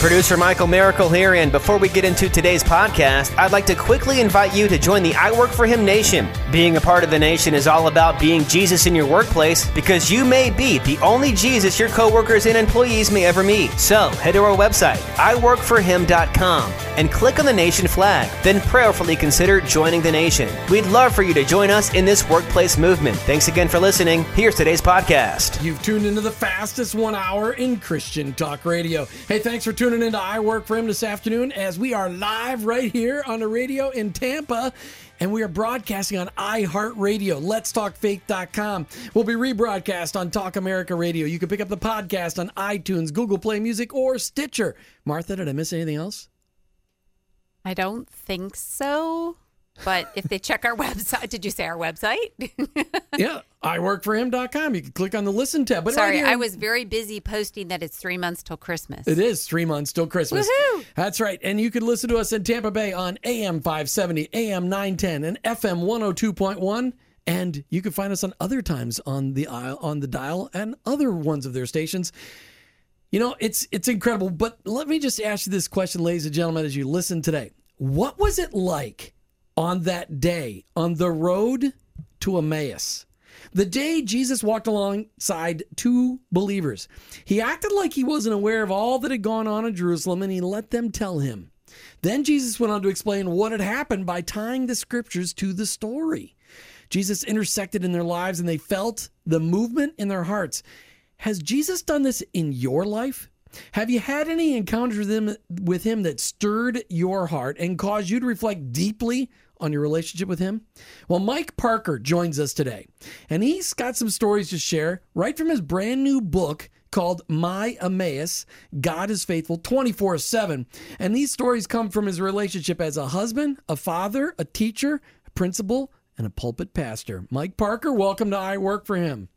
Producer Michael Miracle here, and before we get into today's podcast, I'd like to quickly invite you to join the I Work for Him Nation. Being a part of the nation is all about being Jesus in your workplace because you may be the only Jesus your coworkers and employees may ever meet. So head to our website, iworkforhim.com, and click on the nation flag. Then prayerfully consider joining the nation. We'd love for you to join us in this workplace movement. Thanks again for listening. Here's today's podcast. You've tuned into the fastest one hour in Christian Talk Radio. Hey, thanks for tuning into I Work for Him this afternoon as we are live right here on the radio in Tampa. And we are broadcasting on iHeartRadio, letstalkfaith.com. We'll be rebroadcast on Talk America Radio. You can pick up the podcast on iTunes, Google Play Music, or Stitcher. Martha, did I miss anything else? I don't think so. But if they check our website, did you say our website? yeah, iworkforhim.com. You can click on the listen tab. But Sorry, right I was very busy posting that it's three months till Christmas. It is three months till Christmas. Woohoo! That's right. And you can listen to us in Tampa Bay on AM 570, AM 910, and FM 102.1. And you can find us on other times on the aisle, on the dial and other ones of their stations. You know, it's it's incredible. But let me just ask you this question, ladies and gentlemen, as you listen today. What was it like on that day on the road to Emmaus. The day Jesus walked alongside two believers, he acted like he wasn't aware of all that had gone on in Jerusalem and he let them tell him. Then Jesus went on to explain what had happened by tying the scriptures to the story. Jesus intersected in their lives and they felt the movement in their hearts. Has Jesus done this in your life? Have you had any encounters with him, with him that stirred your heart and caused you to reflect deeply on your relationship with him? Well, Mike Parker joins us today, and he's got some stories to share right from his brand new book called My Emmaus God is Faithful 24 7. And these stories come from his relationship as a husband, a father, a teacher, a principal, and a pulpit pastor. Mike Parker, welcome to I Work for Him.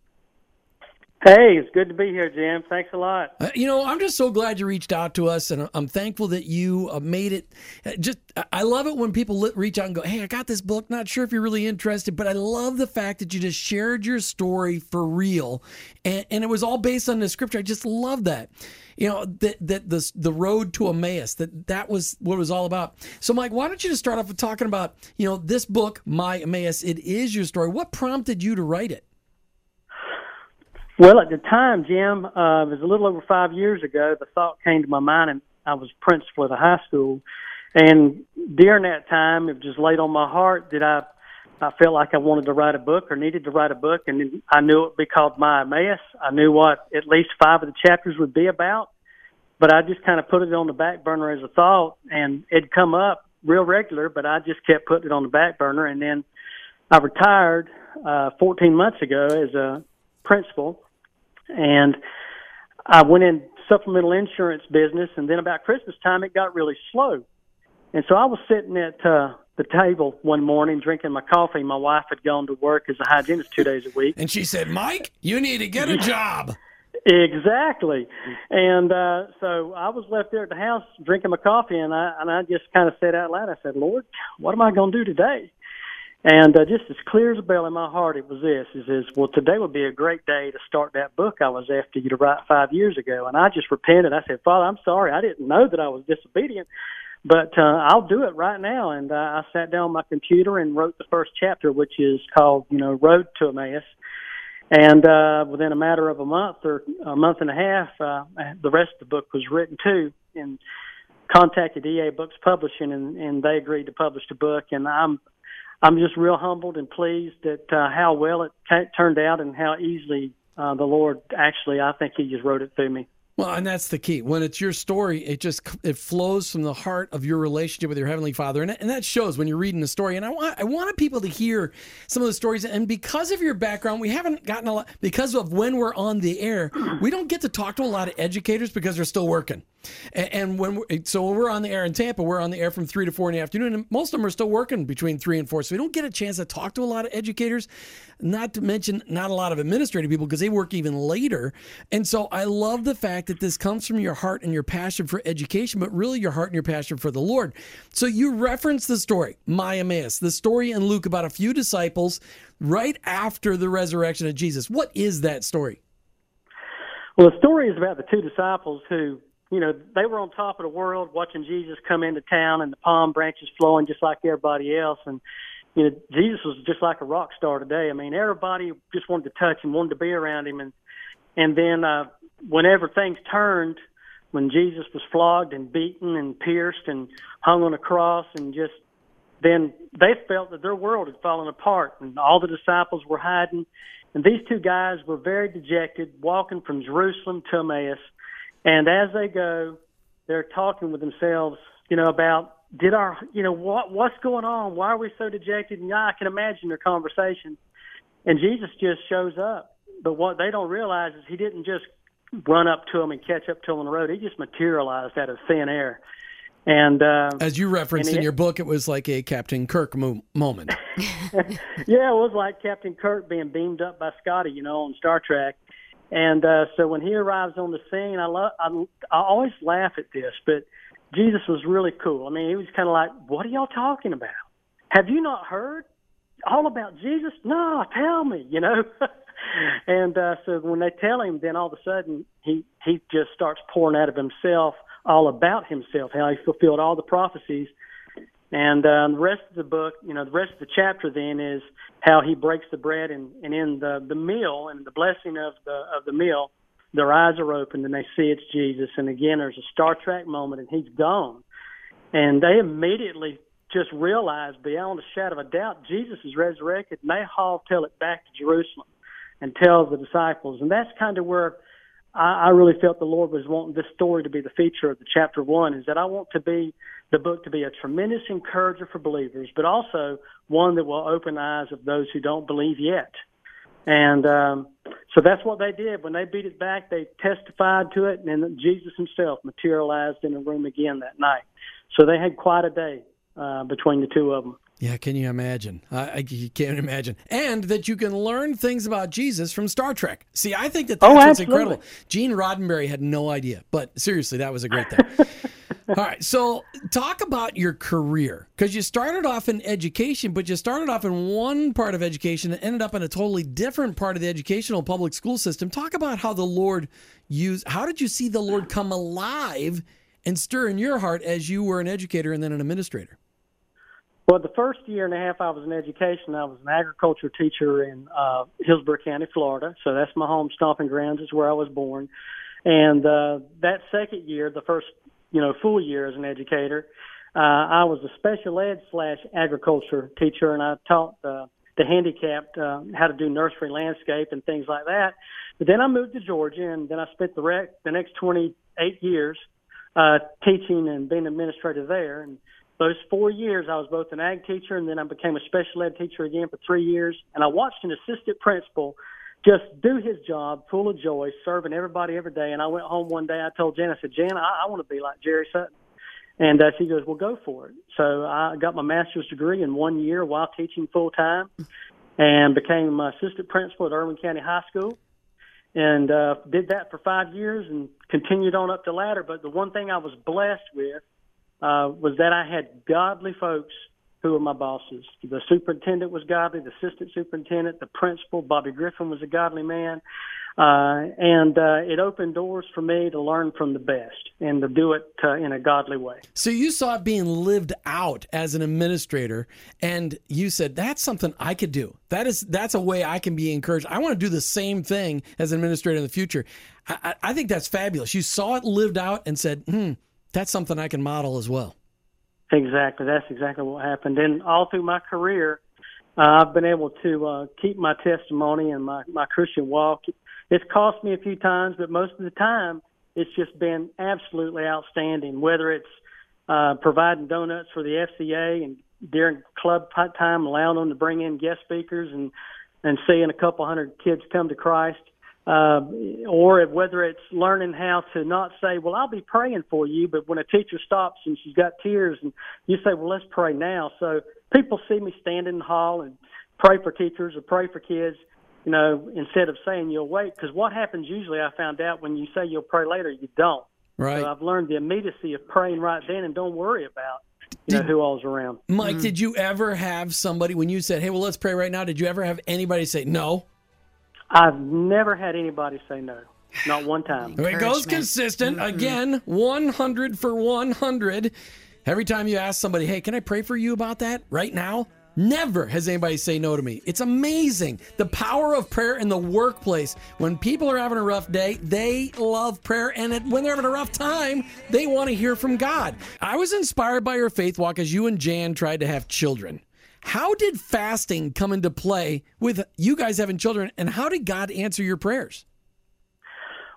Hey, it's good to be here, Jim. Thanks a lot. Uh, you know, I'm just so glad you reached out to us, and I'm thankful that you uh, made it. Uh, just, I love it when people reach out and go, "Hey, I got this book. Not sure if you're really interested, but I love the fact that you just shared your story for real, and, and it was all based on the scripture. I just love that. You know that that the the road to Emmaus that that was what it was all about. So, Mike, why don't you just start off with talking about you know this book, My Emmaus? It is your story. What prompted you to write it? Well, at the time, Jim, uh, it was a little over five years ago. The thought came to my mind, and I was principal at a high school. And during that time, it just laid on my heart that I, I felt like I wanted to write a book or needed to write a book, and I knew it would be called My Emmaus. I knew what at least five of the chapters would be about, but I just kind of put it on the back burner as a thought, and it'd come up real regular, but I just kept putting it on the back burner, and then I retired uh, 14 months ago as a principal, and I went in supplemental insurance business, and then about Christmas time it got really slow, and so I was sitting at uh, the table one morning drinking my coffee. My wife had gone to work as a hygienist two days a week, and she said, "Mike, you need to get a job." Exactly, and uh, so I was left there at the house drinking my coffee, and I and I just kind of said out loud, I said, "Lord, what am I going to do today?" And uh, just as clear as a bell in my heart, it was this: is, is well, today would be a great day to start that book I was after you to write five years ago. And I just repented. I said, Father, I'm sorry. I didn't know that I was disobedient, but uh, I'll do it right now. And uh, I sat down on my computer and wrote the first chapter, which is called, you know, Road to Emmaus. And uh, within a matter of a month or a month and a half, uh, the rest of the book was written too. And contacted EA Books Publishing, and, and they agreed to publish the book. And I'm I'm just real humbled and pleased at uh, how well it t- turned out and how easily uh, the Lord actually, I think He just wrote it through me. Well, and that's the key. When it's your story, it just it flows from the heart of your relationship with your heavenly Father, and, and that shows when you're reading the story. And I want I wanted people to hear some of the stories. And because of your background, we haven't gotten a lot because of when we're on the air. We don't get to talk to a lot of educators because they're still working. And, when so when we're on the air in Tampa, we're on the air from three to four in the afternoon, and most of them are still working between three and four. So we don't get a chance to talk to a lot of educators, not to mention not a lot of administrative people because they work even later. And so I love the fact that this comes from your heart and your passion for education, but really your heart and your passion for the Lord. So you reference the story, My Emmaus, the story in Luke about a few disciples right after the resurrection of Jesus. What is that story? Well, the story is about the two disciples who you know, they were on top of the world watching Jesus come into town and the palm branches flowing just like everybody else. And, you know, Jesus was just like a rock star today. I mean, everybody just wanted to touch him, wanted to be around him. And, and then, uh, whenever things turned, when Jesus was flogged and beaten and pierced and hung on a cross and just, then they felt that their world had fallen apart and all the disciples were hiding. And these two guys were very dejected, walking from Jerusalem to Emmaus and as they go, they're talking with themselves, you know, about did our, you know, what what's going on? Why are we so dejected? And yeah, I can imagine their conversation. And Jesus just shows up, but what they don't realize is he didn't just run up to them and catch up to them on the road. He just materialized out of thin air. And uh, as you referenced in your book, it was like a Captain Kirk mo- moment. yeah, it was like Captain Kirk being beamed up by Scotty, you know, on Star Trek. And uh, so when he arrives on the scene, I love I, I always laugh at this, but Jesus was really cool. I mean, he was kind of like, "What are y'all talking about? Have you not heard all about Jesus? No, tell me." You know. and uh, so when they tell him, then all of a sudden he he just starts pouring out of himself all about himself, how he fulfilled all the prophecies and um, the rest of the book, you know, the rest of the chapter then is how he breaks the bread, and, and in the the meal and the blessing of the of the meal, their eyes are opened and they see it's Jesus. And again, there's a Star Trek moment, and he's gone, and they immediately just realize beyond a shadow of a doubt Jesus is resurrected, and they haul tell it back to Jerusalem and tell the disciples, and that's kind of where I, I really felt the Lord was wanting this story to be the feature of the chapter one. Is that I want to be the book to be a tremendous encourager for believers, but also one that will open the eyes of those who don't believe yet. And um, so that's what they did. When they beat it back, they testified to it, and Jesus himself materialized in the room again that night. So they had quite a day uh, between the two of them. Yeah, can you imagine? I, I can't imagine. And that you can learn things about Jesus from Star Trek. See, I think that that's oh, incredible. Gene Roddenberry had no idea, but seriously, that was a great thing. All right. So, talk about your career because you started off in education, but you started off in one part of education and ended up in a totally different part of the educational public school system. Talk about how the Lord used, how did you see the Lord come alive and stir in your heart as you were an educator and then an administrator? Well, the first year and a half I was in education, I was an agriculture teacher in uh, Hillsborough County, Florida. So that's my home stomping grounds. It's where I was born. And uh, that second year, the first you know, full year as an educator. Uh, I was a special ed slash agriculture teacher, and I taught uh, the handicapped uh, how to do nursery landscape and things like that. But then I moved to Georgia, and then I spent the rec- the next 28 years uh, teaching and being administrator there. And those four years, I was both an ag teacher, and then I became a special ed teacher again for three years. And I watched an assistant principal just do his job full of joy, serving everybody every day. And I went home one day. I told Jan, I said, Jan, I, I want to be like Jerry Sutton. And uh, she goes, well, go for it. So I got my master's degree in one year while teaching full time and became my assistant principal at Irwin County High School and uh, did that for five years and continued on up the ladder. But the one thing I was blessed with uh, was that I had godly folks who were my bosses. The superintendent was godly, the assistant superintendent, the principal, Bobby Griffin was a godly man. Uh, and uh, it opened doors for me to learn from the best and to do it uh, in a godly way. So you saw it being lived out as an administrator, and you said that's something I could do. That is that's a way I can be encouraged. I want to do the same thing as an administrator in the future. I, I think that's fabulous. You saw it lived out and said, "Hmm, that's something I can model as well." Exactly. That's exactly what happened. And all through my career, uh, I've been able to uh, keep my testimony and my, my Christian walk. It's cost me a few times, but most of the time, it's just been absolutely outstanding. Whether it's uh, providing donuts for the FCA and during club time, allowing them to bring in guest speakers and and seeing a couple hundred kids come to Christ, uh, or whether it's learning how to not say, "Well, I'll be praying for you," but when a teacher stops and she's got tears, and you say, "Well, let's pray now," so people see me stand in the hall and pray for teachers or pray for kids, you know, instead of saying you'll wait. Because what happens usually, I found out when you say you'll pray later, you don't. Right. So I've learned the immediacy of praying right then, and don't worry about you know who all's around. Mike, mm-hmm. did you ever have somebody when you said, "Hey, well, let's pray right now"? Did you ever have anybody say no? I've never had anybody say no. not one time. It goes Encouragement. consistent. Mm-hmm. Again, 100 for 100. Every time you ask somebody, hey, can I pray for you about that right now? Never has anybody say no to me. It's amazing. The power of prayer in the workplace. When people are having a rough day, they love prayer. And it, when they're having a rough time, they want to hear from God. I was inspired by your faith walk as you and Jan tried to have children. How did fasting come into play with you guys having children? And how did God answer your prayers?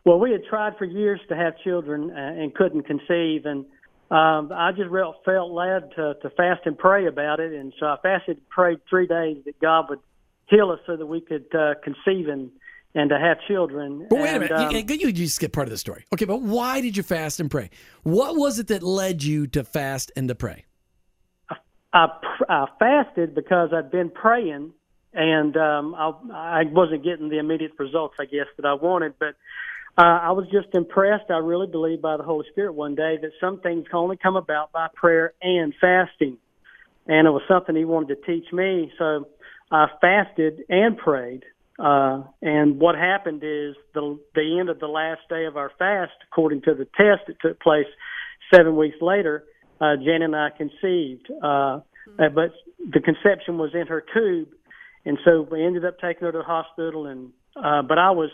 Well, we had tried for years to have children uh, and couldn't conceive, and um, I just real felt led to, to fast and pray about it, and so I fasted and prayed three days that God would heal us so that we could uh, conceive and and to have children. But wait a minute, um, you, you, you skip part of the story. Okay, but why did you fast and pray? What was it that led you to fast and to pray? I, I fasted because I'd been praying and um, I, I wasn't getting the immediate results, I guess, that I wanted. But uh, I was just impressed, I really believe, by the Holy Spirit one day that some things can only come about by prayer and fasting. And it was something He wanted to teach me. So I fasted and prayed. Uh, and what happened is the the end of the last day of our fast, according to the test that took place seven weeks later, uh, Jen and I conceived. Uh, uh, but the conception was in her tube, and so we ended up taking her to the hospital. And uh, but I was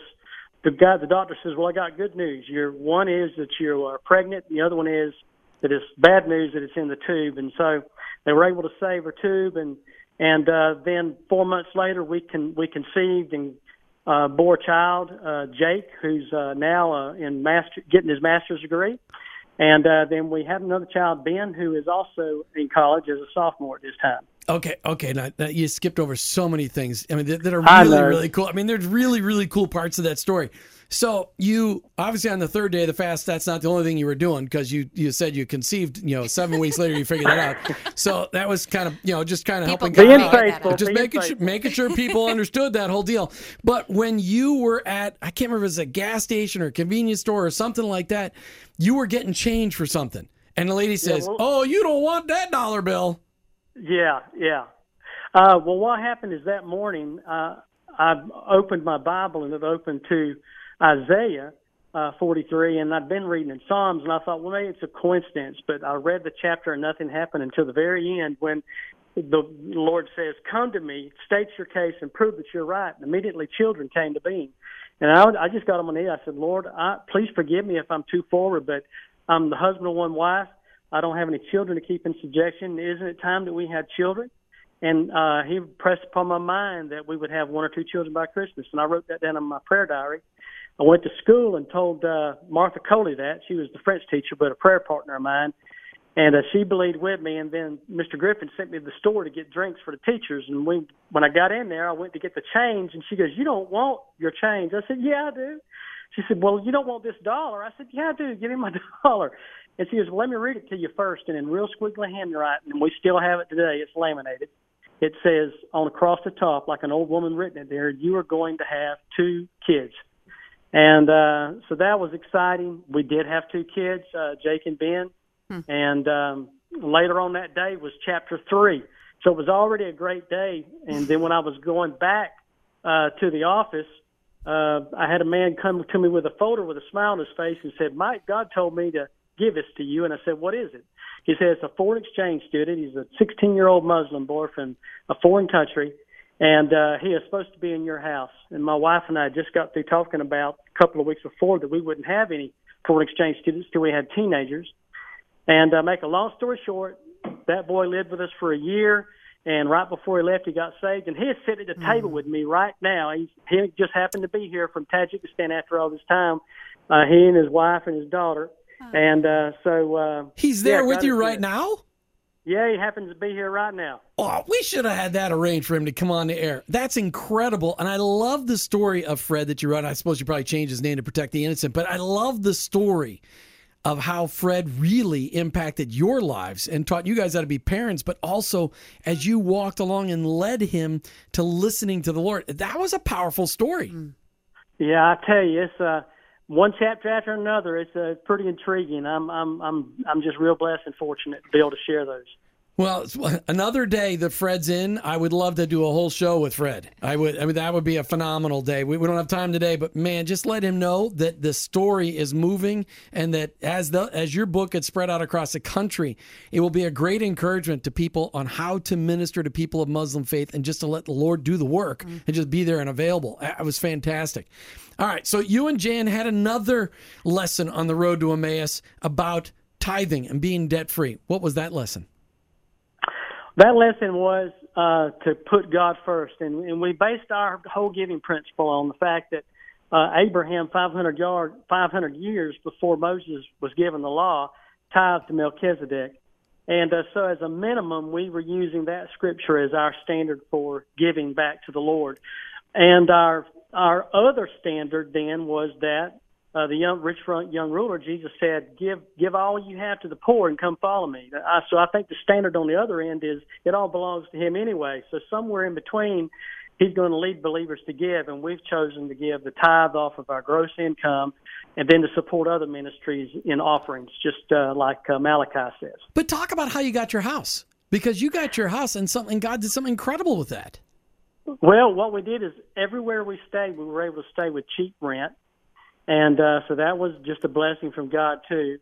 the guy. The doctor says, "Well, I got good news. Your one is that you are pregnant. The other one is that it's bad news that it's in the tube." And so they were able to save her tube, and and uh, then four months later, we can we conceived and uh, bore a child, uh, Jake, who's uh, now uh, in master getting his master's degree. And uh, then we have another child, Ben, who is also in college as a sophomore at this time. Okay, okay. Now, now you skipped over so many things. I mean, that, that are really, really cool. I mean, there's really, really cool parts of that story. So you obviously on the third day of the fast, that's not the only thing you were doing because you you said you conceived. You know, seven weeks later you figured it out. So that was kind of you know just kind of People helping God out. just making sure, making sure people understood that whole deal. But when you were at, I can't remember if it was a gas station or a convenience store or something like that, you were getting change for something, and the lady says, well- "Oh, you don't want that dollar bill." Yeah, yeah. Uh, well, what happened is that morning uh, I opened my Bible and it opened to Isaiah uh, 43, and I'd been reading in Psalms, and I thought, well, maybe it's a coincidence. But I read the chapter and nothing happened until the very end when the Lord says, "Come to me, state your case, and prove that you're right." And immediately, children came to being, and I, I just got on my knee. I said, "Lord, I, please forgive me if I'm too forward, but I'm the husband of one wife. I don't have any children to keep in subjection. Isn't it time that we had children?" And uh, he pressed upon my mind that we would have one or two children by Christmas, and I wrote that down in my prayer diary. I went to school and told uh, Martha Coley that she was the French teacher, but a prayer partner of mine, and uh, she believed with me. And then Mr. Griffin sent me to the store to get drinks for the teachers. And we, when I got in there, I went to get the change, and she goes, "You don't want your change?" I said, "Yeah, I do." She said, "Well, you don't want this dollar?" I said, "Yeah, I do. Give me my dollar." And she goes, well, "Let me read it to you first." And in real squiggly handwriting, and we still have it today. It's laminated. It says on across the top, like an old woman written it there, "You are going to have two kids." And uh, so that was exciting. We did have two kids, uh, Jake and Ben. And um, later on that day was chapter three. So it was already a great day. And then when I was going back uh, to the office, uh, I had a man come to me with a folder with a smile on his face and said, Mike, God told me to give this to you. And I said, What is it? He said, It's a foreign exchange student. He's a 16 year old Muslim boy from a foreign country. And uh, he is supposed to be in your house. And my wife and I just got through talking about couple of weeks before that we wouldn't have any foreign exchange students till we had teenagers. And uh, make a long story short, that boy lived with us for a year. And right before he left, he got saved. And he's sitting at the table with me right now. He's, he just happened to be here from Tajikistan after all this time. Uh, he and his wife and his daughter. And uh, so uh, He's there yeah, with you right good. now. Yeah, he happens to be here right now. Oh, we should have had that arranged for him to come on the air. That's incredible. And I love the story of Fred that you wrote. I suppose you probably changed his name to protect the innocent, but I love the story of how Fred really impacted your lives and taught you guys how to be parents, but also as you walked along and led him to listening to the Lord. That was a powerful story. Yeah, I tell you, it's uh, one chapter after another. It's uh, pretty intriguing. I'm I'm I'm I'm just real blessed and fortunate to be able to share those. Well, another day that Fred's in, I would love to do a whole show with Fred. I would, I mean, that would be a phenomenal day. We, we don't have time today, but man, just let him know that the story is moving and that as the as your book gets spread out across the country, it will be a great encouragement to people on how to minister to people of Muslim faith and just to let the Lord do the work mm. and just be there and available. It was fantastic. All right, so you and Jan had another lesson on the road to Emmaus about tithing and being debt free. What was that lesson? that lesson was uh, to put God first, and, and we based our whole giving principle on the fact that uh, Abraham, 500, yard, 500 years before Moses was given the law, tithed to Melchizedek. And uh, so, as a minimum, we were using that scripture as our standard for giving back to the Lord. And our our other standard then was that uh, the young rich young ruler, Jesus said, "Give give all you have to the poor and come follow me." I, so I think the standard on the other end is it all belongs to Him anyway. So somewhere in between, He's going to lead believers to give, and we've chosen to give the tithe off of our gross income, and then to support other ministries in offerings, just uh, like uh, Malachi says. But talk about how you got your house, because you got your house, and something God did something incredible with that. Well, what we did is everywhere we stayed, we were able to stay with cheap rent and uh, so that was just a blessing from God too.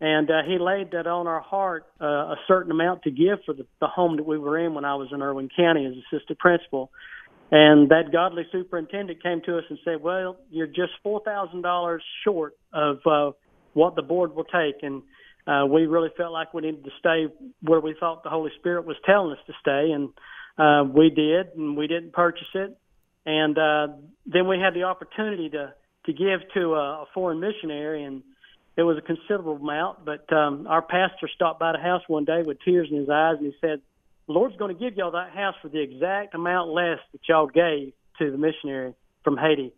And uh, He laid that on our heart uh, a certain amount to give for the, the home that we were in when I was in Irwin County as assistant principal. And that godly superintendent came to us and said, "Well, you're just four thousand dollars short of uh, what the board will take." And uh, we really felt like we needed to stay where we thought the Holy Spirit was telling us to stay, and uh, we did, and we didn't purchase it. And uh, then we had the opportunity to to give to a, a foreign missionary, and it was a considerable amount. But um, our pastor stopped by the house one day with tears in his eyes, and he said, "The Lord's going to give y'all that house for the exact amount less that y'all gave to the missionary from Haiti."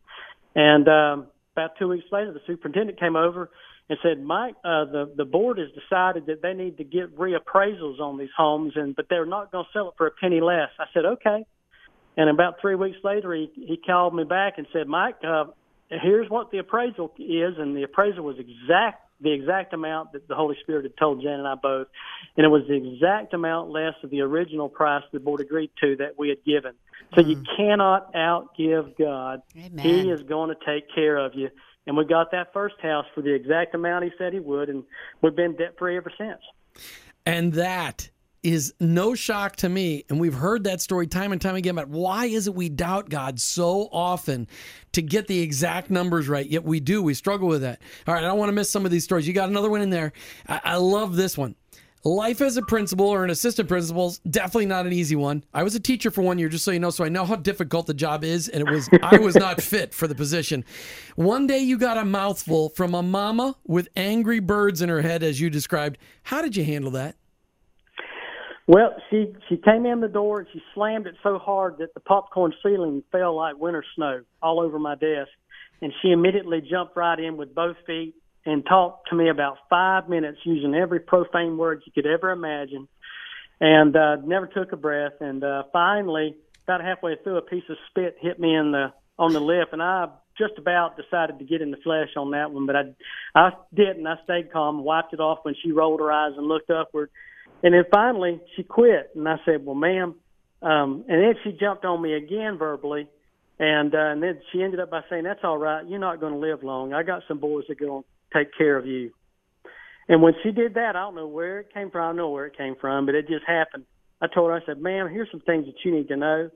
And um, about two weeks later, the superintendent came over and said, "Mike, uh, the the board has decided that they need to get reappraisals on these homes, and but they're not going to sell it for a penny less." I said, "Okay." And about three weeks later, he he called me back and said, "Mike, uh, here's what the appraisal is, and the appraisal was exact the exact amount that the Holy Spirit had told Jan and I both, and it was the exact amount less of the original price the board agreed to that we had given. So mm. you cannot outgive God. Amen. He is going to take care of you. And we got that first house for the exact amount He said He would, and we've been debt free ever since. And that is no shock to me. And we've heard that story time and time again. But why is it we doubt God so often to get the exact numbers right? Yet we do. We struggle with that. All right. I don't want to miss some of these stories. You got another one in there. I, I love this one. Life as a principal or an assistant principal is definitely not an easy one. I was a teacher for one year, just so you know, so I know how difficult the job is, and it was I was not fit for the position. One day you got a mouthful from a mama with angry birds in her head, as you described. How did you handle that? Well, she she came in the door and she slammed it so hard that the popcorn ceiling fell like winter snow all over my desk. And she immediately jumped right in with both feet and talked to me about five minutes using every profane word you could ever imagine, and uh, never took a breath. And uh, finally, about halfway through, a piece of spit hit me in the on the lip, and I just about decided to get in the flesh on that one, but I I didn't. I stayed calm, wiped it off when she rolled her eyes and looked upward and then finally, she quit, and I said, "Well, ma'am," um, and then she jumped on me again verbally, and uh, and then she ended up by saying, "That's all right. You're not going to live long. I got some boys that to take care of you." And when she did that, I don't know where it came from. I don't know where it came from, but it just happened. I told her, I said, "Ma'am, here's some things that you need to know.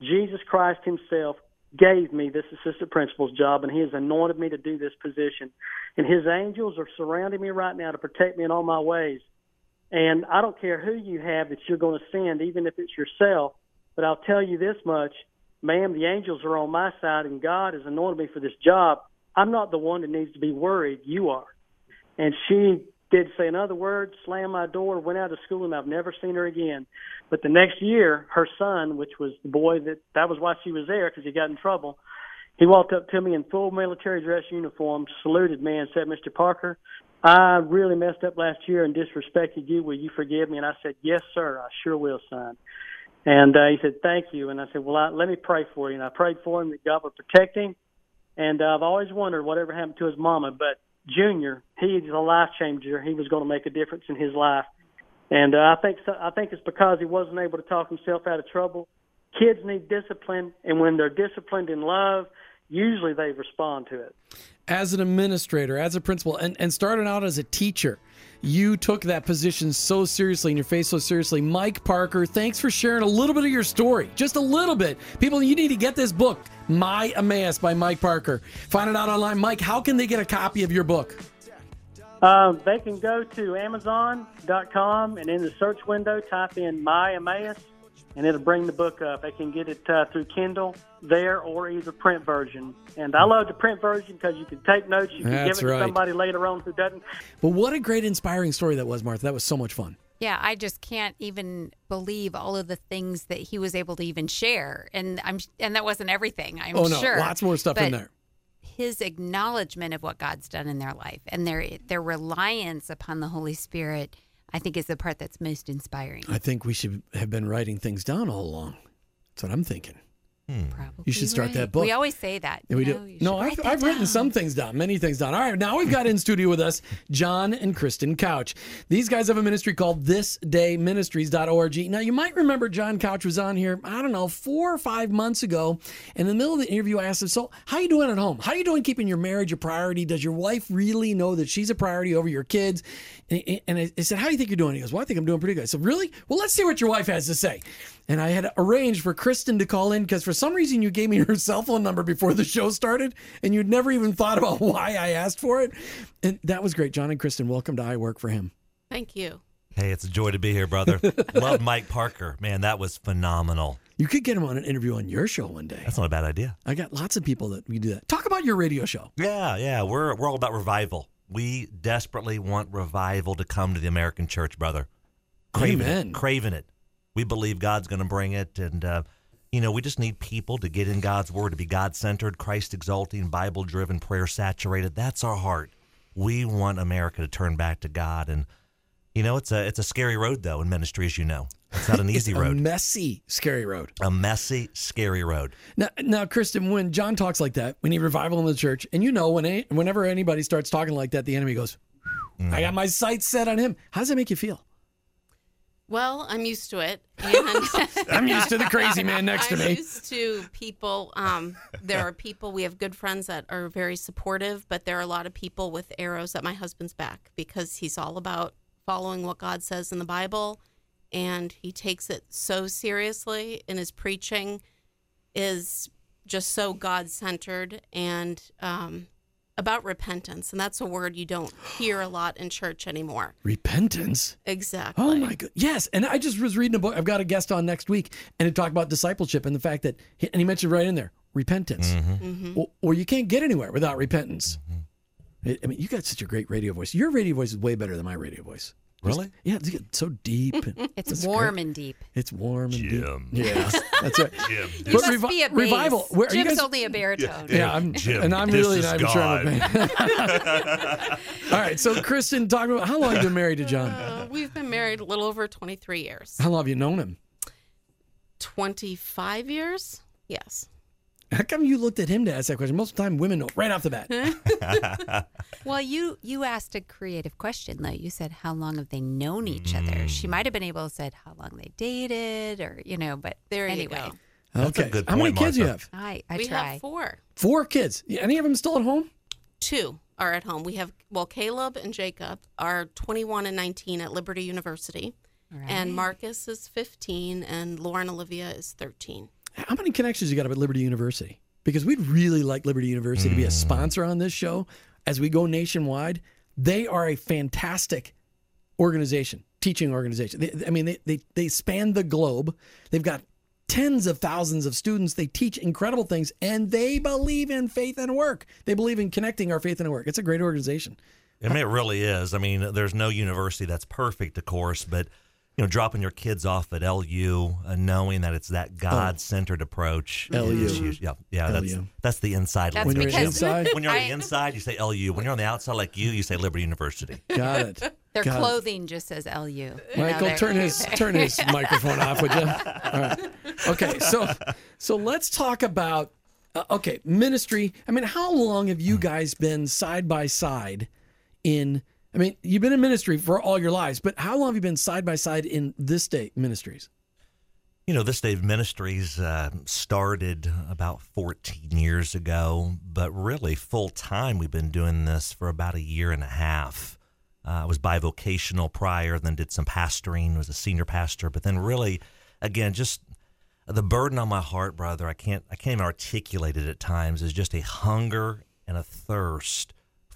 Jesus Christ Himself gave me this assistant principal's job, and He has anointed me to do this position. And His angels are surrounding me right now to protect me in all my ways." And I don't care who you have that you're going to send, even if it's yourself. But I'll tell you this much, ma'am, the angels are on my side and God has anointed me for this job. I'm not the one that needs to be worried. You are. And she did say another word, slammed my door, went out of school, and I've never seen her again. But the next year, her son, which was the boy that that was why she was there because he got in trouble, he walked up to me in full military dress uniform, saluted me, and said, "Mr. Parker, I really messed up last year and disrespected you. Will you forgive me? And I said, Yes, sir. I sure will, son. And uh, he said, Thank you. And I said, Well, I, let me pray for you. And I prayed for him that God would protect him. And uh, I've always wondered whatever happened to his mama. But Junior, he is a life changer. He was going to make a difference in his life. And uh, I think so, I think it's because he wasn't able to talk himself out of trouble. Kids need discipline, and when they're disciplined in love, usually they respond to it. As an administrator, as a principal, and, and starting out as a teacher, you took that position so seriously and your face so seriously. Mike Parker, thanks for sharing a little bit of your story. Just a little bit. People, you need to get this book, My Emmaus by Mike Parker. Find it out online. Mike, how can they get a copy of your book? Um, they can go to Amazon.com and in the search window type in My Emmaus and it'll bring the book up. They can get it uh, through Kindle there or either print version. And I love the print version because you can take notes. You can That's give it right. to somebody later on who doesn't. But what a great, inspiring story that was, Martha. That was so much fun. Yeah, I just can't even believe all of the things that he was able to even share, and I'm and that wasn't everything. I'm oh no, sure. lots more stuff in there. His acknowledgement of what God's done in their life and their their reliance upon the Holy Spirit, I think, is the part that's most inspiring. I think we should have been writing things down all along. That's what I'm thinking. Hmm. Probably You should start right. that book. We always say that. Yeah, we you do. know, No, I've, I've written some things down, many things down. All right, now we've got in studio with us Jon and Kristen Couch. These guys have a ministry called thisdayministries.org. Now, you might remember Jon Couch was on here, I don't know, four or five months ago. And in the middle of the interview, I asked him, So, how are you doing at home? How you doing keeping your marriage a priority? Does your wife really know that she's a priority over your kids? And, and I I said, How do you think you're doing? He goes, Well, I think I'm doing pretty good. I said, Really? Well, let's see what your wife has to say. And I had arranged for Kristen to call in because for some reason you gave me her cell phone number before the show started, and you'd never even thought about why I asked for it. And that was great. Jon and Kristen, welcome to I Work for Him. Thank you. Hey, it's a joy to be here, brother. Love Mike Parker. Man, that was phenomenal. You could get him on an interview on your show one day. That's not a bad idea. I got lots of people that we do that. Talk about your radio show. Yeah, yeah. We're we're all about revival. We desperately want revival to come to the American church, brother. Craving Amen. it. Craving it. We believe God's going to bring it, and uh, you know, we just need people to get in God's word, to be God centered, Christ exalting, Bible driven, prayer saturated. That's our heart. We want America to turn back to God, and you know, it's a it's a scary road though in ministry, as you know. It's not an easy It's road. A messy, scary road. a messy, scary road. Now, now, Kristen, when Jon talks like that, we need revival in the church, and you know, when any, whenever anybody starts talking like that, the enemy goes, "I got mm. my sights set on him." How does that make you feel? Well, I'm used to it. And I'm used to the crazy man next to me. I'm used to people. Um, there are people, we have good friends that are very supportive, but there are a lot of people with arrows at my husband's back because he's all about following what God says in the Bible. And he takes it so seriously, and his preaching is just so God centered and um, about repentance. And that's a word you don't hear a lot in church anymore. Repentance. Exactly. Oh my god! Yes, and I just was reading a book. I've got a guest on next week, and it talked about discipleship and the fact that, and he mentioned right in there repentance, mm-hmm. Mm-hmm. or, or you can't get anywhere without repentance. Mm-hmm. I I mean, you got such a great radio voice. Your radio voice is way better than my radio voice. Really? Yeah, it's so deep. It's that's warm great. and deep. It's warm and Jim. deep. Yeah, that's right. Jim, You must revi- be a bass. revival. Where, Jim's guys- only a baritone. Yeah, I'm, Jim, and I'm this really is not even sure. I'm a- All right, so Kristen, talk about how long have you been married to John? Uh, we've been married a little over 23 years. How long have you known him? 25 years? Yes. How come you looked at him to ask that question? Most of the time, women know right off the bat. Well, you you asked a creative question though. You said how long have they known each other? Mm. She might have been able to said how long they dated, or you know. But There you anyway, go. That's a okay, good how many point, kids you have? I I we try. have four. Four kids. Any of them still at home? Two are at home. We have, well, Caleb and Jacob are 21 and 19 at Liberty University. And Marcus is 15 and Lauren Olivia is 13. How many connections you got up at Liberty University? Because we'd really like Liberty University to be a Mm. sponsor on this show as we go nationwide. They are a fantastic organization, teaching organization. They, I mean, they, they they span the globe. They've got tens of thousands of students. They teach incredible things, and they believe in faith and work. They believe in connecting our faith and work. It's a great organization. I mean, it really is. I mean, there's no university that's perfect, of course, but you know, dropping your kids off at LU, uh, knowing that it's that God-centered approach. LU. is. Yeah, yeah. That's LU. that's the inside. That's When you're inside, when you're on I- the inside, you say LU. When you're on the outside, like you, you say Liberty University. got it. Their Got it. clothing just says LU. Michael, they're- turn his turn his microphone off, would you? All right. Okay, so so let's talk about uh, okay ministry. I mean, how long have you guys been side by side in I mean, you've been in ministry for all your lives, but how long have you been side by side in this day ministries? You know, this day of ministries uh, started about 14 years ago, but really full time, we've been doing this for about a year and a half. Uh, I was bivocational prior, then did some pastoring, was a senior pastor, but then really, again, just the burden on my heart, brother, I can't, I can't even articulate it at times, is just a hunger and a thirst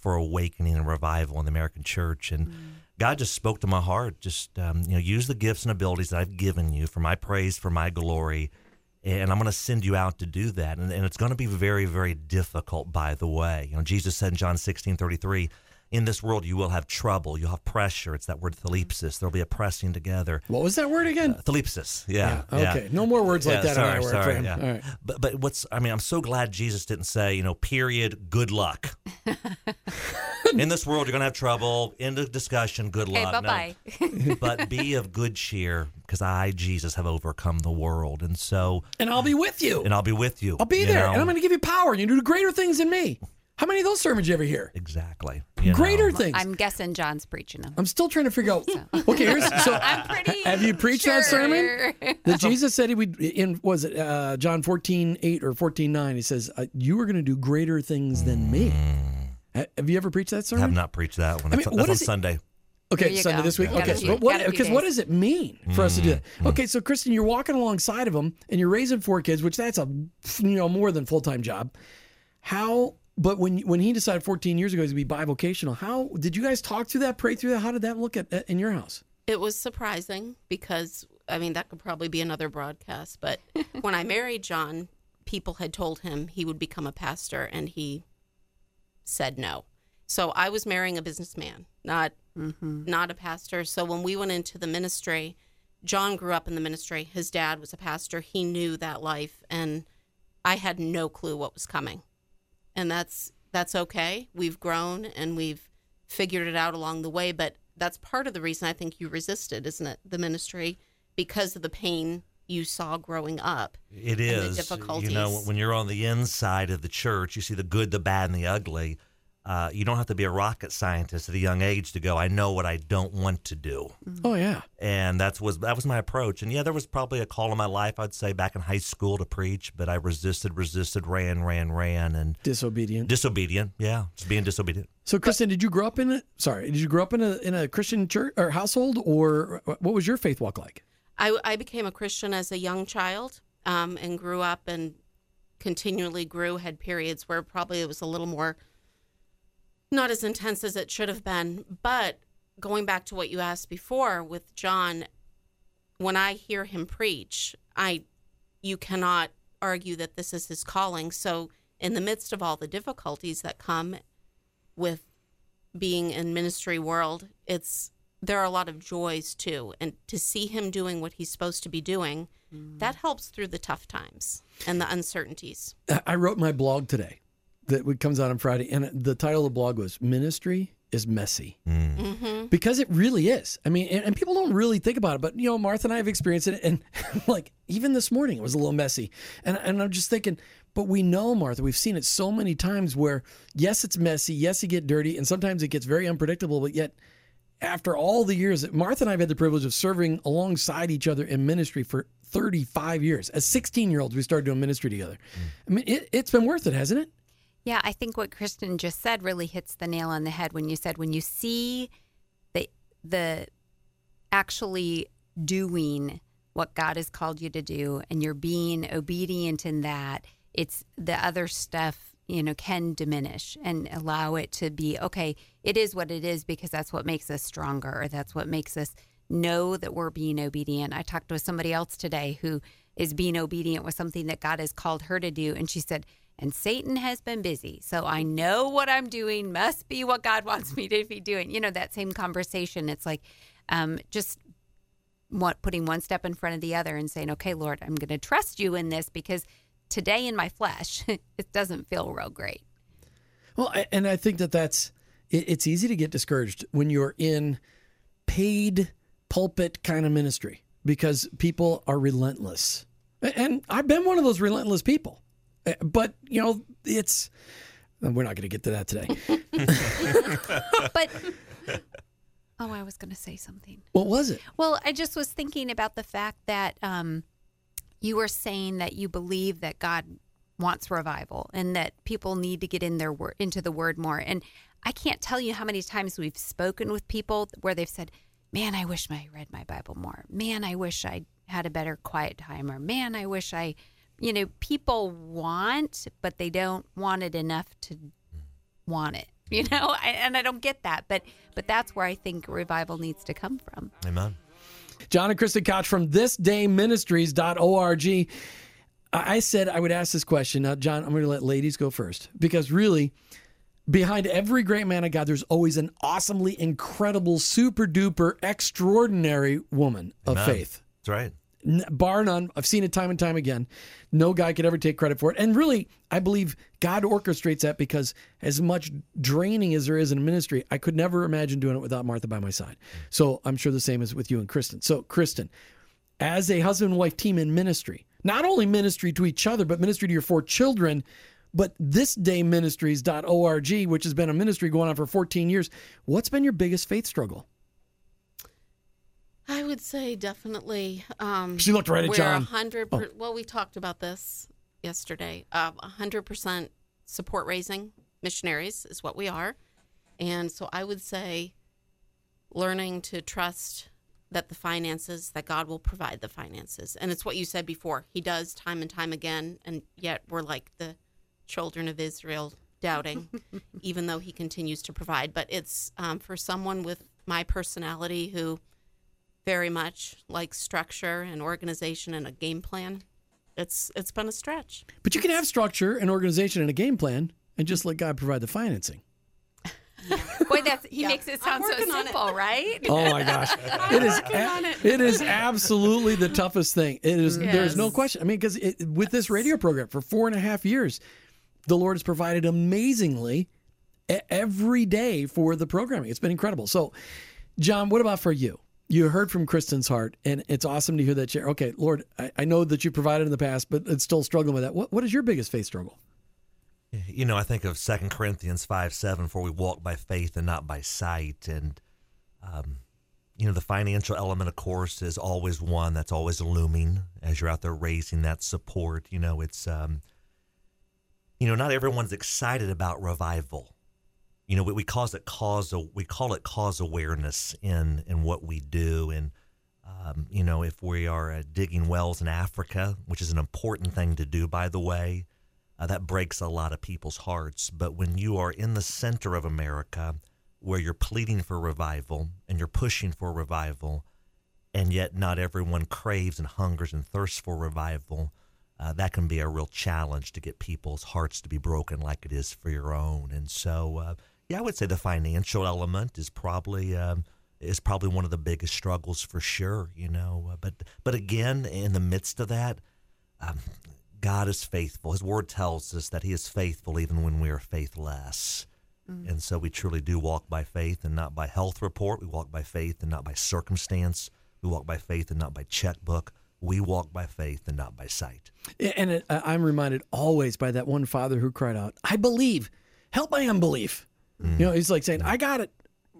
for awakening and revival in the American church. And God just spoke to my heart. Just um, you know, use the gifts and abilities that I've given you for my praise, for my glory, and I'm going to send you out to do that. And, and it's going to be very, very difficult. By the way, you know, Jesus said in John 16:33, "In this world you will have trouble, you'll have pressure." It's that word thalipsis. There'll be a pressing together. What was that word again? Uh, thalipsis. Yeah. Yeah, okay. No more words like Yeah, that in Sorry, our sorry. Yeah. All right. But but what's I mean, I'm so glad Jesus didn't say, you know, period, good luck. In this world, you're gonna have trouble. End of discussion. Good Okay, luck. bye No. but be of good cheer, because I, Jesus, have overcome the world, and so, And I'll be with you. and I'll be with you. I'll be you there, know? and I'm going to give you power. You do greater things than me. How many of those sermons you ever hear? exactly you know. Greater things. I'm guessing Jon's preaching them. I'm still trying to figure out. Okay, here's so. I'm pretty. Have you preached that sermon? That Jesus said he would in was it uh, John 14, 8 or 14, 9, He says, uh, You are going to do greater things than me. Have you ever preached that sermon? I have not preached that one. I That's, mean, that's what on it- Sunday. Okay, Sunday go. this week. Yeah. Okay, Gotta be- what because what does it mean for us to do that? Mm-hmm. Okay, so Kristen, you're walking alongside of him and you're raising four kids, which that's a you know more than full time job. How? But when when he decided 14 years ago to be bivocational, how did you guys talk through that, pray through that? How did that look at in your house? It was surprising because I mean that could probably be another broadcast, but when I married Jon, people had told him he would become a pastor and he said no. So I was marrying a businessman, not mm-hmm. not a pastor. So when we went into the ministry, Jon grew up in the ministry. His dad was a pastor. He knew that life and I had no clue what was coming. And that's that's okay. We've grown and we've figured it out along the way, but that's part of the reason I think you resisted, isn't it? The ministry because of the pain you saw growing up. It is. and the difficulties. You know, when you're on the inside of the church, you see the good, the bad, and the ugly. Uh, you don't have to be a rocket scientist at a young age to go. I know what I don't want to do, Oh yeah. and that's was that was my approach. And yeah, there was probably a call in my life. I'd say back in high school to preach, but I resisted, resisted, ran, ran, ran, and Disobedient. disobedient. Yeah, just being disobedient. So, Kristen, did you grow up in a sorry? Did you grow up in a in a Christian church or household, or what was your faith walk like? I, I became a Christian as a young child um, and grew up and continually grew, had periods where probably it was a little more not as intense as it should have been. But going back to what you asked before with Jon, when I hear him preach, I you cannot argue that this is his calling. So in the midst of all the difficulties that come with being in ministry world, it's there are a lot of joys too. And to see him doing what he's supposed to be doing, mm. that helps through the tough times and the uncertainties. I wrote my blog today that comes out on Friday, and the title of the blog was "Ministry is Messy." Mm. Mm-hmm. Because it really is. I mean, and, and people don't really think about it, but you know, Martha and I have experienced it, and like even this morning, it was a little messy, and and I'm just thinking. But we know, Martha, we've seen it so many times where, yes, it's messy, yes, it get dirty, and sometimes it gets very unpredictable. But yet, after all the years, that Martha and I have had the privilege of serving alongside each other in ministry for 35 years. As 16 year olds, we started doing ministry together. Mm. I mean, it, it's been worth it, hasn't it? Yeah, I think what Kristen just said really hits the nail on the head when you said when you see the the actually doing what God has called you to do and you're being obedient in that, it's the other stuff, you know, can diminish and allow it to be okay, it is what it is because that's what makes us stronger or that's what makes us know that we're being obedient. I talked with somebody else today who is being obedient with something that God has called her to do and she said, and Satan has been busy. So I know what I'm doing must be what God wants me to be doing. You know, that same conversation. It's like um, just what putting one step in front of the other and saying, okay, Lord, I'm going to trust you in this because today in my flesh, it doesn't feel real great. Well, and I think that that's it, it's easy to get discouraged when you're in paid pulpit kind of ministry because people are relentless. And I've been one of those relentless people. Uh, But, you know, it's we're not going to get to that today. But oh, I was going to say something. What was it? Well, I just was thinking about the fact that um, you were saying that you believe that God wants revival and that people need to get in their word into the word more. And I can't tell you how many times we've spoken with people where they've said, "Man, I wish I read my Bible more. Man, I wish I had a better quiet time." Or, "Man, I wish I." You know, people want, but they don't want it enough to want it. You know, I, and I don't get that, but but that's where I think revival needs to come from. Amen. Jon and Kristen Couch from thisdayministries.org. I said I would ask this question. Now, Jon, I'm going to let ladies go first because really, behind every great man of God, there's always an awesomely incredible, super duper, extraordinary woman of Amen. faith. That's right. Bar none. I've seen it time and time again. No guy could ever take credit for it. And really, I believe God orchestrates that because as much draining as there is in ministry, I could never imagine doing it without Martha by my side. So I'm sure the same is with you and Kristen. So, Kristen, as a husband and wife team in ministry, not only ministry to each other, but ministry to your four children, but thisdayministries.org, which has been a ministry going on for 14 years. What's been your biggest faith struggle? I would say definitely. Um, She looked right at we're Jon. a hundred. Oh. Per, well, we talked about this yesterday. Uh, A hundred percent support raising missionaries is what we are, and so I would say learning to trust that the finances that God will provide the finances, and it's what you said before. He does time and time again, and yet we're like the children of Israel, doubting, even though He continues to provide. But it's um, for someone with my personality who very much like structure and organization and a game plan. It's it's been a stretch. But you can have structure and organization and a game plan and just let God provide the financing. Boy, that's he makes it sound so working simple, right? Oh my gosh, it is a- it is absolutely the toughest thing. It is there's no question. I mean, because with this radio program for four and a half years, the Lord has provided amazingly every day for the programming. It's been incredible. So, Jon, what about for you? You heard from Kristen's heart, and it's awesome to hear that. Share. Okay, Lord, I, I know that you provided in the past, but it's still struggling with that. What what is your biggest faith struggle? You know, I think of Second Corinthians 5 7, for we walk by faith and not by sight. And, um, you know, the financial element, of course, is always one that's always looming as you're out there raising that support. You know, it's, um, you know, not everyone's excited about revival. You know, we, we cause it cause we call it cause awareness in in what we do, and um, you know, if we are uh, digging wells in Africa, which is an important thing to do, by the way, uh, that breaks a lot of people's hearts. But when you are in the center of America, where you're pleading for revival and you're pushing for revival, and yet not everyone craves and hungers and thirsts for revival, uh, that can be a real challenge to get people's hearts to be broken like it is for your own. And so, uh, yeah, I would say the financial element is probably. Um, is probably one of the biggest struggles for sure, you know. Uh, but but again, in the midst of that, um, God is faithful. His word tells us that He is faithful even when we are faithless. And so we truly do walk by faith and not by health report. We walk by faith and not by circumstance. We walk by faith and not by checkbook. We walk by faith and not by sight. And I'm reminded always by that one father who cried out, "I believe, help my unbelief." You know, he's like saying, "I got it."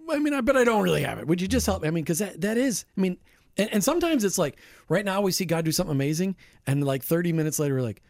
I mean, I bet I don't really have it. Would you just help me? I mean, because that that is, I mean, and, and sometimes it's like right now we see God do something amazing, and like 30 minutes later we're like,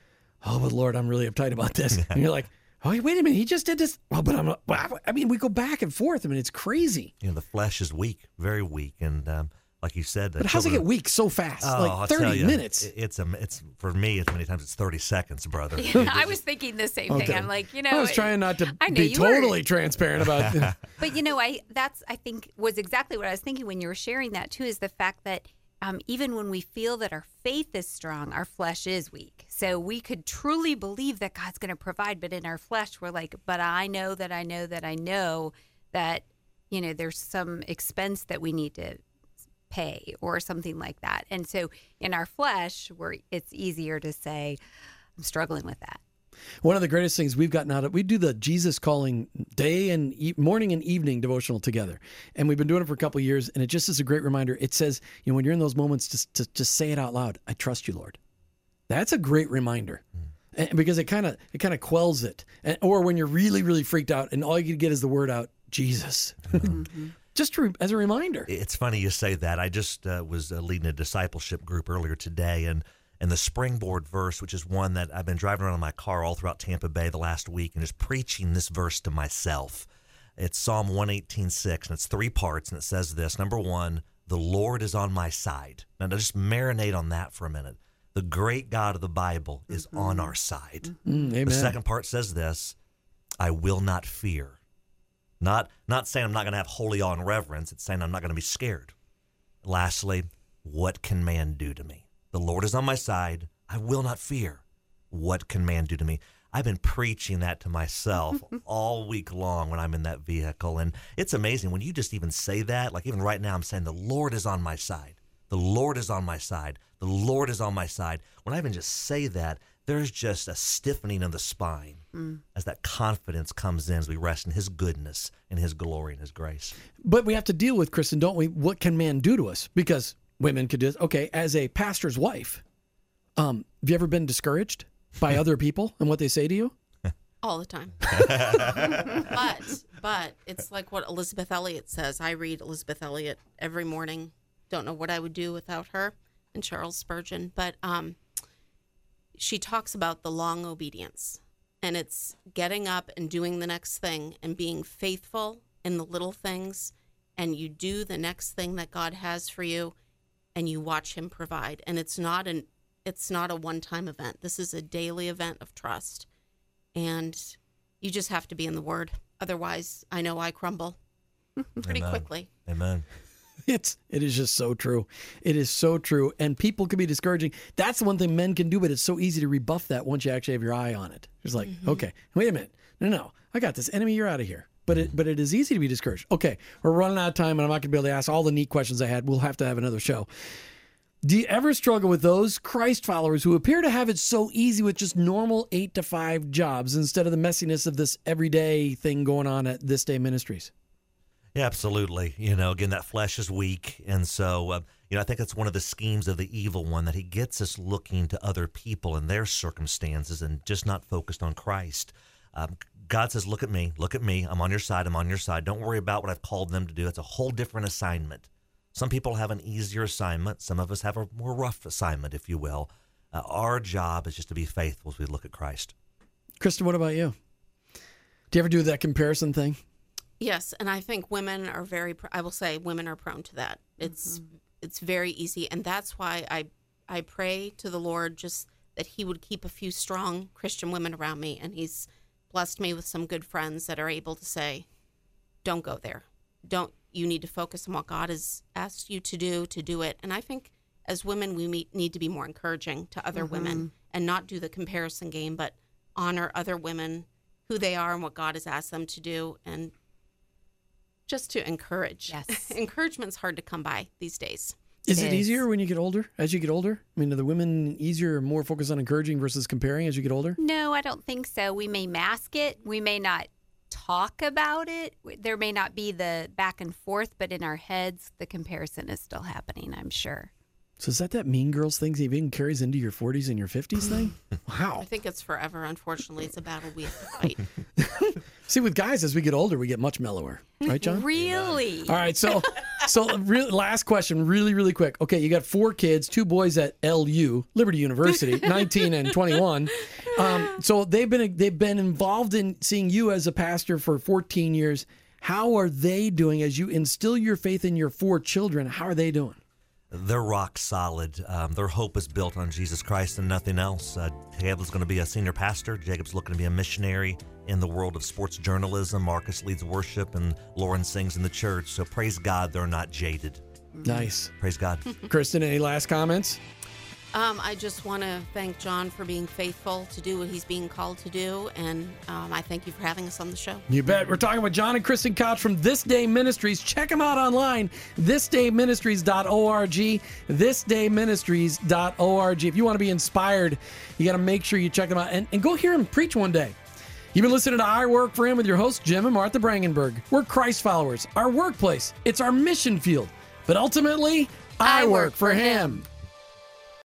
"Oh, but Lord, I'm really uptight about this," and you're like. Oh, wait a minute! He just did this. Well, but I'm not, I mean, we go back and forth. I mean, it's crazy. You know, the flesh is weak, very weak, and um, like you said, the But how's it get weak so fast? Oh, like I'll 30 you, minutes. it- It's a, it's for me. It's many times it's thirty seconds, brother. I was thinking the same Okay. thing. I'm like, you know, I was trying not to I be you were. totally transparent about. This. But you know, I that's I think was exactly what I was thinking when you were sharing that too. Is the fact that um, even when we feel that our faith is strong, our flesh is weak. So we could truly believe that God's going to provide, but in our flesh, we're like, but I know that I know that I know that you know there's some expense that we need to pay or something like that. And so in our flesh, where it's easier to say, I'm struggling with that. One of the greatest things we've gotten out of we do the Jesus calling day and e- morning and evening devotional together, and we've been doing it for a couple of years, and it just is a great reminder. It says, you know, when you're in those moments, just to just say it out loud. I trust you, Lord. That's a great reminder. Mm. And- because it kind of it kind of quells it, and, or when you're really really freaked out and all you can get is the word out, Jesus. Mm-hmm. Just to, as a reminder. It's funny you say that. I just uh, was uh, leading a discipleship group earlier today, and and the springboard verse, which is one that I've been driving around in my car all throughout Tampa Bay the last week, and just preaching this verse to myself. It's Psalm 118.6, and it's three parts, and it says this. Number one, the Lord is on my side. Now, just marinate on that for a minute. The great God of the Bible is mm-hmm. on our side. Mm, the second part says this I will not fear. Not, not saying I'm not going to have holy awe and reverence, it's saying I'm not going to be scared. Lastly, what can man do to me? The Lord is on my side. I will not fear. What can man do to me? I've been preaching that to myself all week long when I'm in that vehicle. And it's amazing when you just even say that. Like even right now, I'm saying, The Lord is on my side. The Lord is on my side. The Lord is on my side. When I even just say that, there's just a stiffening of the spine mm. as that confidence comes in as we rest in His goodness and His glory and His grace. But we have to deal with, Kristen, don't we? What can man do to us? Because women could do this. Okay, as a pastor's wife, um, have you ever been discouraged? by other people and what they say to you? All the time. but but it's like what Elisabeth Elliot says. I read Elisabeth Elliot every morning. Don't know what I would do without her and Charles Spurgeon, but um, she talks about the long obedience, and it's getting up and doing the next thing and being faithful in the little things, and you do the next thing that God has for you, and you watch Him provide. And it's not an it's not a one time event. This is a daily event of trust. And you just have to be in the word. Otherwise, I know I crumble pretty Amen. quickly. Amen. It's it is just so true. It is so true, and people can be discouraging. That's the one thing men can do, but it's so easy to rebuff that once you actually have your eye on it. It's like, mm-hmm. okay, wait a minute, no, no, I got this enemy. You're out of here. But it but it is easy to be discouraged. Okay, we're running out of time, and I'm not going to be able to ask all the neat questions I had. We'll have to have another show. Do you ever struggle with those Christ followers who appear to have it so easy with just normal eight to five jobs instead of the messiness of this everyday thing going on at This Day Ministries? Yeah, absolutely. You know, again, that flesh is weak. And so, uh, you know, I think that's one of the schemes of the evil one that he gets us looking to other people and their circumstances and just not focused on Christ. Um, God says, Look at me, look at me. I'm on your side, I'm on your side. Don't worry about what I've called them to do. It's a whole different assignment. Some people have an easier assignment. Some of us have a more rough assignment, if you will. Uh, our job is just to be faithful as we look at Christ. Kristen, what about you? Do you ever do that comparison thing? Yes, and I think women are very. I will say women are prone to that. It's mm-hmm. it's very easy, and that's why I I pray to the Lord just that He would keep a few strong Christian women around me, and He's blessed me with some good friends that are able to say, "Don't go there. Don't you need to focus on what God has asked you to do to do it. And I think as women, we meet, need to be more encouraging to other mm-hmm. women and not do the comparison game, but honor other women, who they are, and what God has asked them to do, and just to encourage. Yes, encouragement's hard to come by these days. Is it, it is. easier when you get older? As you get older, I mean, are the women easier, more focused on encouraging versus comparing as you get older? No, I don't think so. We may mask it. We may not talk about it. There may not be the back and forth, but in our heads, the comparison is still happening, I'm sure. So is that that Mean Girls thing that even carries into your 40s and your 50s thing? Wow. I think it's forever. Unfortunately, it's a battle we have to fight. See, with guys, as we get older, we get much mellower, right, Jon? really? All right. So, so re- last question, really, really quick. Okay, you got four kids, two boys at LU, Liberty University, 19 and 21. Um, so they've been they've been involved in seeing you as a pastor for 14 years. How are they doing as you instill your faith in your four children? How are they doing? They're rock solid. Um, their hope is built on Jesus Christ and nothing else. Uh, Jacob's going to be a senior pastor. Jacob's looking to be a missionary in the world of sports journalism. Marcus leads worship, and Lauren sings in the church. So praise God, they're not jaded. Nice. Praise God. Kristen, any last comments? Um, I just want to thank Jon for being faithful to do what he's being called to do, and um, I thank you for having us on the show. You bet. We're talking with Jon and Kristen Couch from This Day Ministries. Check them out online, thisdayministries.org, thisdayministries.org. If you want to be inspired, you got to make sure you check them out and, and go hear him preach one day. You've been listening to I Work for Him with your hosts, Jim and Martha Brangenberg. We're Christ followers. Our workplace, it's our mission field. But ultimately, I, I work, work, for him. him.